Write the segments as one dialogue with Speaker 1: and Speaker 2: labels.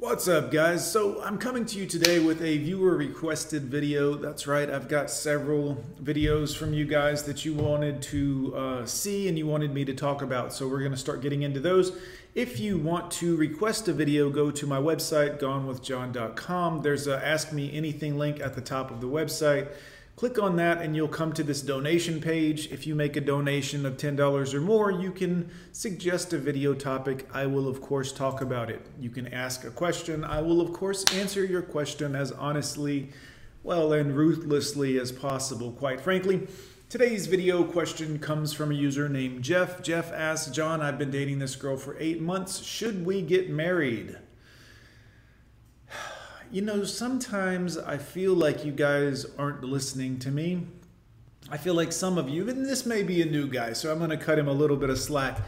Speaker 1: What's up, guys? So, I'm coming to you today with a viewer requested video. That's right, I've got several videos from you guys that you wanted to uh, see and you wanted me to talk about. So, we're to start getting into those. If you want to request a video, go to my website, gonewithjon.com. There's a Ask Me Anything link at the top of the website. Click on that and you'll come to this donation page. If you make a donation of $10 or more, you can suggest a video topic. I will, of course, talk about it. You can ask a question. I will, of course, answer your question as honestly, well, and ruthlessly as possible, quite frankly. Today's video question comes from a user named Jeff. Jeff asks, John, I've been dating this girl for eight months. Should we get married? You know, sometimes I feel like you guys aren't listening to me. I feel like some of you, and this may be a new guy, so I'm going to cut him a little bit of slack.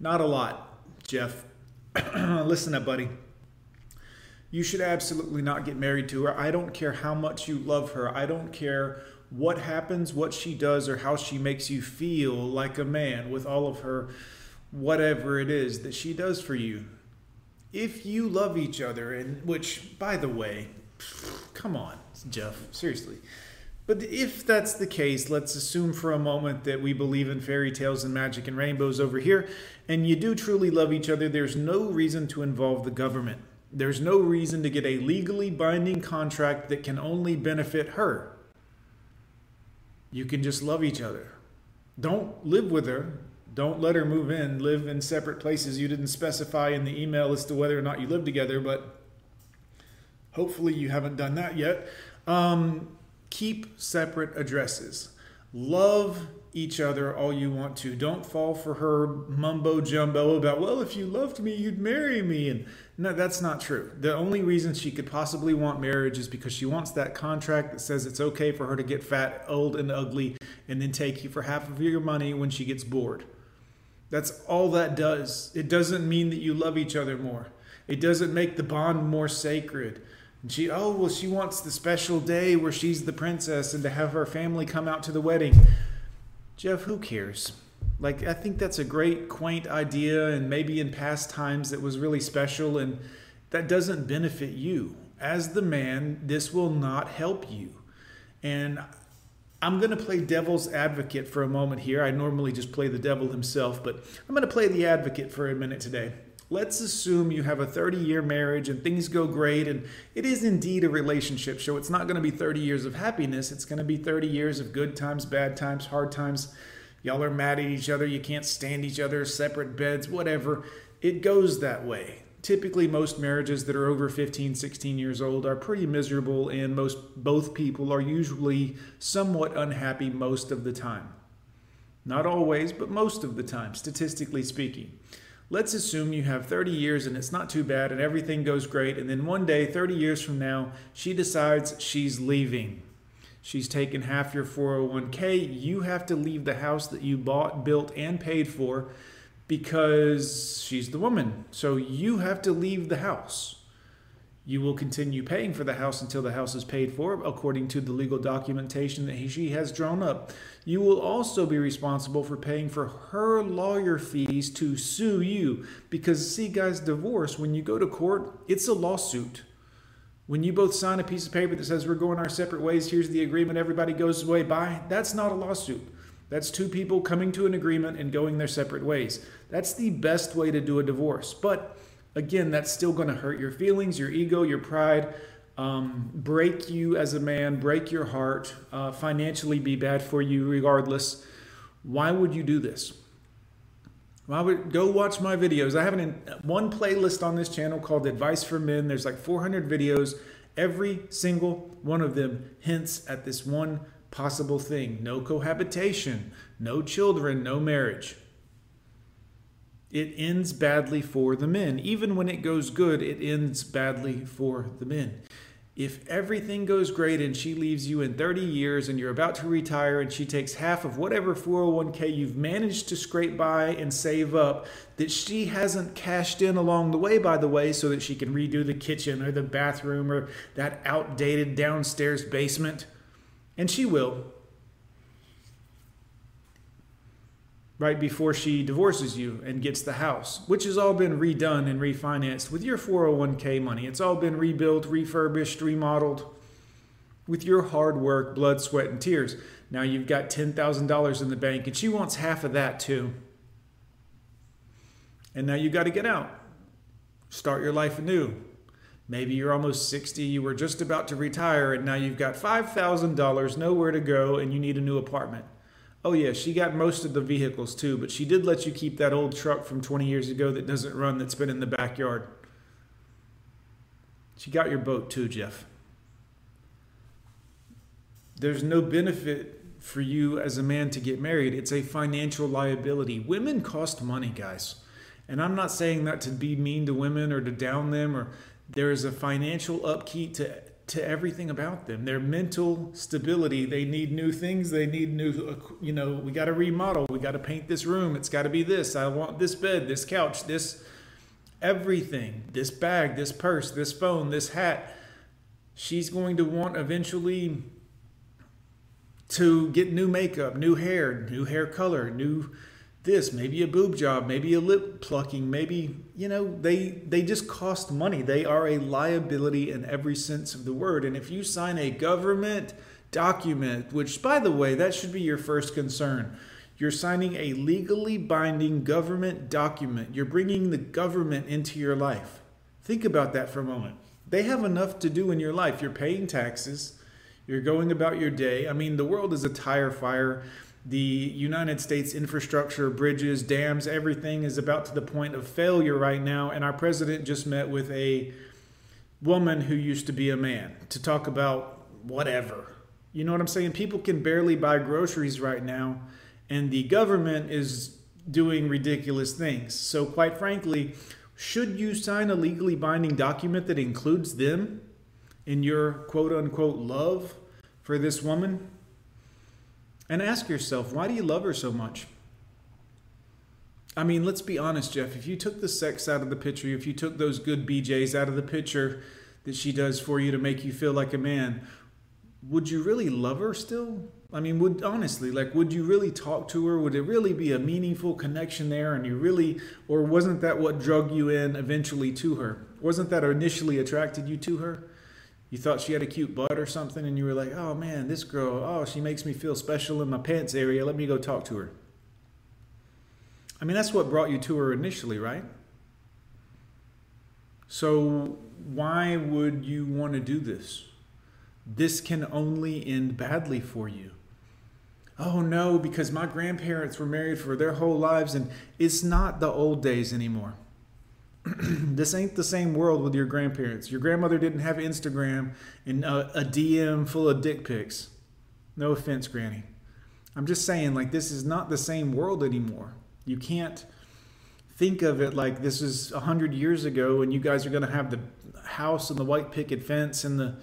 Speaker 1: Not a lot, Jeff. Listen up, buddy. You should absolutely not get married to her. I don't care how much you love her. I don't care what happens, what she does, or how she makes you feel like a man with all of her whatever it is that she does for you if you love each other, and which, by the way, come on, Jeff, seriously. But if that's the case, let's assume for a moment that we believe in fairy tales and magic and rainbows over here, and you do truly love each other, there's no reason to involve the government. There's no reason to get a legally binding contract that can only benefit her. You can just love each other. Don't live with her. Don't let her move in, live in separate places. You didn't specify in the email as to whether or not you live together, but hopefully you haven't done that yet. Um, keep separate addresses. Love each other all you want to. Don't fall for her mumbo jumbo about, well, if you loved me, you'd marry me. And no, that's not true. The only reason she could possibly want marriage is because she wants that contract that says it's okay for her to get fat, old, and ugly, and then take you for half of your money when she gets bored. That's all that does. It doesn't mean that you love each other more. It doesn't make the bond more sacred. And she, oh, well, she wants the special day where she's the princess and to have her family come out to the wedding. Jeff, who cares? Like, I think that's a great, quaint idea, and maybe in past times it was really special, and that doesn't benefit you. As the man, this will not help you. And I'm going to play devil's advocate for a moment here. I normally just play the devil himself, but I'm going to play the advocate for a minute today. Let's assume you have a 30 year marriage and things go great, and it is indeed a relationship. So it's not going to be 30 years of happiness. It's going to be 30 years of good times, bad times, hard times. Y'all are mad at each other. You can't stand each other, separate beds, whatever. It goes that way typically most marriages that are over 15 16 years old are pretty miserable and most both people are usually somewhat unhappy most of the time. Not always but most of the time statistically speaking. Let's assume you have 30 years and it's not too bad and everything goes great and then one day 30 years from now she decides she's leaving. She's taken half your 401k you have to leave the house that you bought built and paid for because she's the woman. So you have to leave the house. You will continue paying for the house until the house is paid for, according to the legal documentation that she has drawn up. You will also be responsible for paying for her lawyer fees to sue you. Because, see, guys, divorce, when you go to court, it's a lawsuit. When you both sign a piece of paper that says we're going our separate ways, here's the agreement, everybody goes away, bye, that's not a lawsuit. That's two people coming to an agreement and going their separate ways. That's the best way to do a divorce. But again, that's still going to hurt your feelings, your ego, your pride, um, break you as a man, break your heart, uh, financially be bad for you regardless. Why would you do this? Well, would go watch my videos. I have an, one playlist on this channel called Advice for Men. There's like 400 videos. Every single one of them hints at this one possible thing no cohabitation, no children, no marriage. It ends badly for the men. Even when it goes good, it ends badly for the men. If everything goes great and she leaves you in 30 years and you're about to retire and she takes half of whatever 401k you've managed to scrape by and save up that she hasn't cashed in along the way, by the way, so that she can redo the kitchen or the bathroom or that outdated downstairs basement, and she will. right before she divorces you and gets the house, which has all been redone and refinanced with your 401k money. It's all been rebuilt, refurbished, remodeled with your hard work, blood, sweat, and tears. Now you've got $10,000 in the bank, and she wants half of that too. And now you've got to get out, start your life anew. Maybe you're almost 60, you were just about to retire, and now you've got $5,000, nowhere to go, and you need a new apartment. Oh, yeah, she got most of the vehicles too, but she did let you keep that old truck from 20 years ago that doesn't run that's been in the backyard. She got your boat too, Jeff. There's no benefit for you as a man to get married, it's a financial liability. Women cost money, guys. And I'm not saying that to be mean to women or to down them or there is a financial upkeep to to everything about them. Their mental stability. They need new things. They need new, you know, we got to remodel. We got to paint this room. It's got to be this. I want this bed, this couch, this everything, this bag, this purse, this phone, this hat. She's going to want eventually to get new makeup, new hair, new hair color, new this, maybe a boob job, maybe a lip plucking, maybe, you know, they they just cost money. They are a liability in every sense of the word. And if you sign a government document, which by the way, that should be your first concern. You're signing a legally binding government document. You're bringing the government into your life. Think about that for a moment. They have enough to do in your life. You're paying taxes. You're going about your day. I mean, the world is a tire fire the United States infrastructure, bridges, dams, everything is about to the point of failure right now. And our president just met with a woman who used to be a man to talk about whatever. You know what I'm saying? People can barely buy groceries right now, and the government is doing ridiculous things. So, quite frankly, should you sign a legally binding document that includes them in your quote unquote love for this woman? And ask yourself, why do you love her so much? I mean, let's be honest, Jeff. If you took the sex out of the picture, if you took those good BJs out of the picture that she does for you to make you feel like a man, would you really love her still? I mean, would honestly, like, would you really talk to her? Would it really be a meaningful connection there? And you really, or wasn't that what drug you in eventually to her? Wasn't that initially attracted you to her? You thought she had a cute butt or something and you were like, oh man, this girl, oh, she makes me feel special in my pants area. Let me go talk to her. I mean, that's what brought you to her initially, right? So, why would you want to do this? This can only end badly for you. Oh no, because my grandparents were married for their whole lives and it's not the old days anymore. this ain't the same world with your grandparents. Your grandmother didn't have Instagram and uh, a, a DM full of dick pics. No offense, Granny. I'm just saying, like, this is not the same world anymore. You can't think of it like this is a hundred years ago and you guys are going to have the house and the white picket fence and the.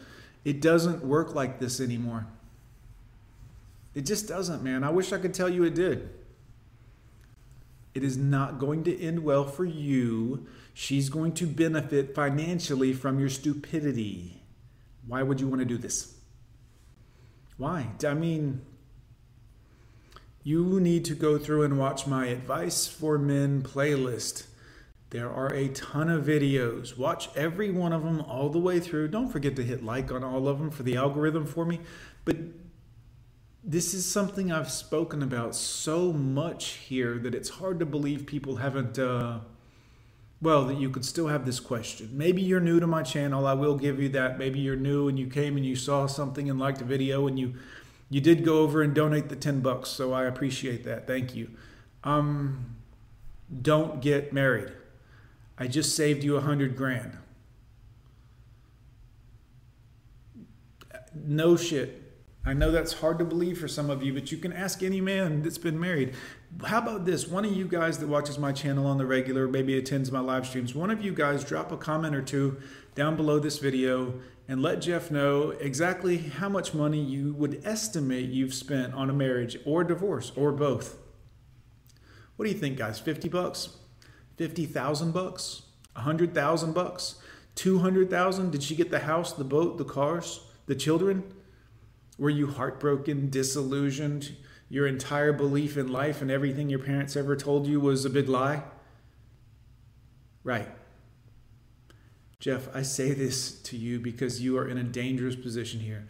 Speaker 1: It doesn't work like this anymore. It just doesn't, man. I wish I could tell you it did. It is not going to end well for you She's going to benefit financially from your stupidity. Why would you want to do this? Why? I mean, you need to go through and watch my Advice for Men playlist. There are a ton of videos. Watch every one of them all the way through. Don't forget to hit like on all of them for the algorithm for me. But this is something I've spoken about so much here that it's hard to believe people haven't. Uh, well, that you could still have this question. Maybe you're new to my channel. I will give you that. Maybe you're new and you came and you saw something and liked a video and you you did go over and donate the 10 bucks. So I appreciate that. Thank you. Um don't get married. I just saved you a hundred grand. No shit. I know that's hard to believe for some of you, but you can ask any man that's been married. How about this? One of you guys that watches my channel on the regular, maybe attends my live streams, one of you guys drop a comment or two down below this video and let Jeff know exactly how much money you would estimate you've spent on a marriage or divorce or both. What do you think, guys? 50 bucks? 50,000 bucks? 100,000 bucks? 200,000? Did she get the house, the boat, the cars, the children? Were you heartbroken, disillusioned? Your entire belief in life and everything your parents ever told you was a big lie? Right. Jeff, I say this to you because you are in a dangerous position here.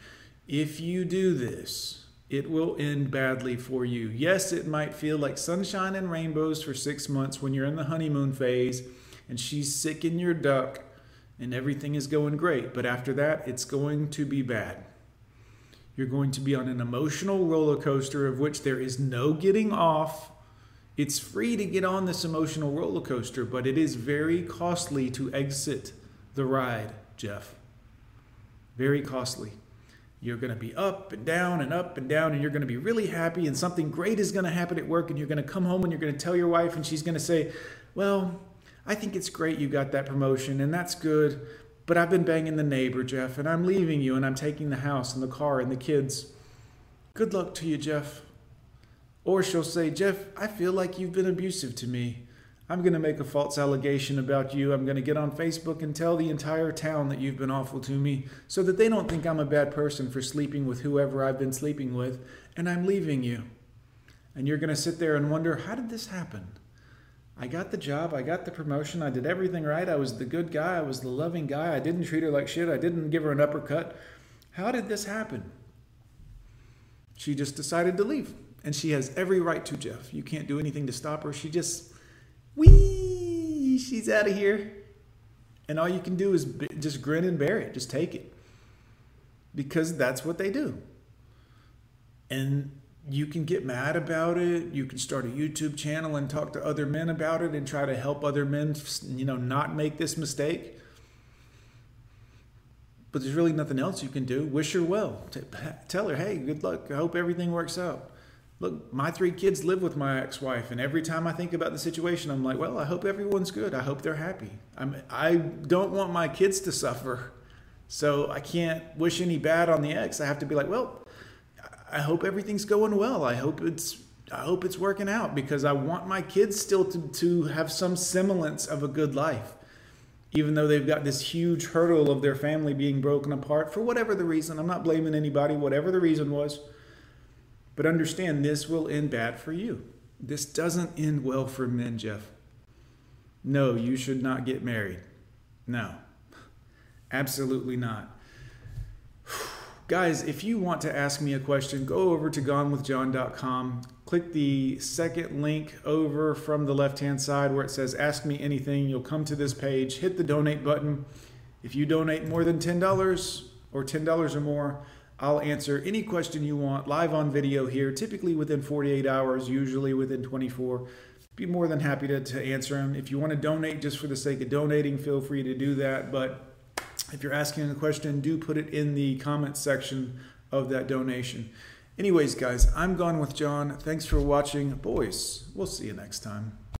Speaker 1: If you do this, it will end badly for you. Yes, it might feel like sunshine and rainbows for six months when you're in the honeymoon phase and she's sick in your duck and everything is going great, but after that, it's going to be bad. You're going to be on an emotional roller coaster of which there is no getting off it's free to get on this emotional roller coaster, but it is very costly to exit the ride, Jeff. Very costly. You're going to be up and down and up and down, and you're going to be really happy, and something great is going to happen at work, and you're going to come home and you're going to tell your wife, and she's going to say, Well, I think it's great you got that promotion, and that's good, but I've been banging the neighbor, Jeff, and I'm leaving you, and I'm taking the house and the car and the kids. Good luck to you, Jeff. Or she'll say, Jeff, I feel like you've been abusive to me. I'm going to make a false allegation about you. I'm going to get on Facebook and tell the entire town that you've been awful to me so that they don't think I'm a bad person for sleeping with whoever I've been sleeping with, and I'm leaving you. And you're going to sit there and wonder, how did this happen? I got the job, I got the promotion, I did everything right. I was the good guy, I was the loving guy. I didn't treat her like shit, I didn't give her an uppercut. How did this happen? She just decided to leave. And she has every right to, Jeff. You can't do anything to stop her. She just, wee, she's out of here. And all you can do is just grin and bear it. Just take it. Because that's what they do. And you can get mad about it. You can start a YouTube channel and talk to other men about it and try to help other men, you know, not make this mistake. But there's really nothing else you can do. Wish her well. Tell her, hey, good luck. I hope everything works out look, my three kids live with my ex-wife, and every time I think about the situation, I'm like, well, I hope everyone's good. I hope they're happy. I'm, I don't want my kids to suffer, so I can't wish any bad on the ex. I have to be like, well, I hope everything's going well. I hope it's I hope it's working out because I want my kids still to, to have some semblance of a good life. Even though they've got this huge hurdle of their family being broken apart for whatever the reason. I'm not blaming anybody, whatever the reason was. But understand this will end bad for you. This doesn't end well for men, Jeff. No, you should not get married. No, absolutely not. Guys, if you want to ask me a question, go over to gonewithjohn.com. Click the second link over from the left hand side where it says Ask Me Anything. You'll come to this page, hit the donate button. If you donate more than $10 or $10 or more, I'll answer any question you want live on video here, typically within 48 hours, usually within 24. Be more than happy to, to answer them. If you want to donate just for the sake of donating, feel free to do that. But if you're asking a question, do put it in the comments section of that donation. Anyways, guys, I'm gone with John. Thanks for watching. Boys, we'll see you next time.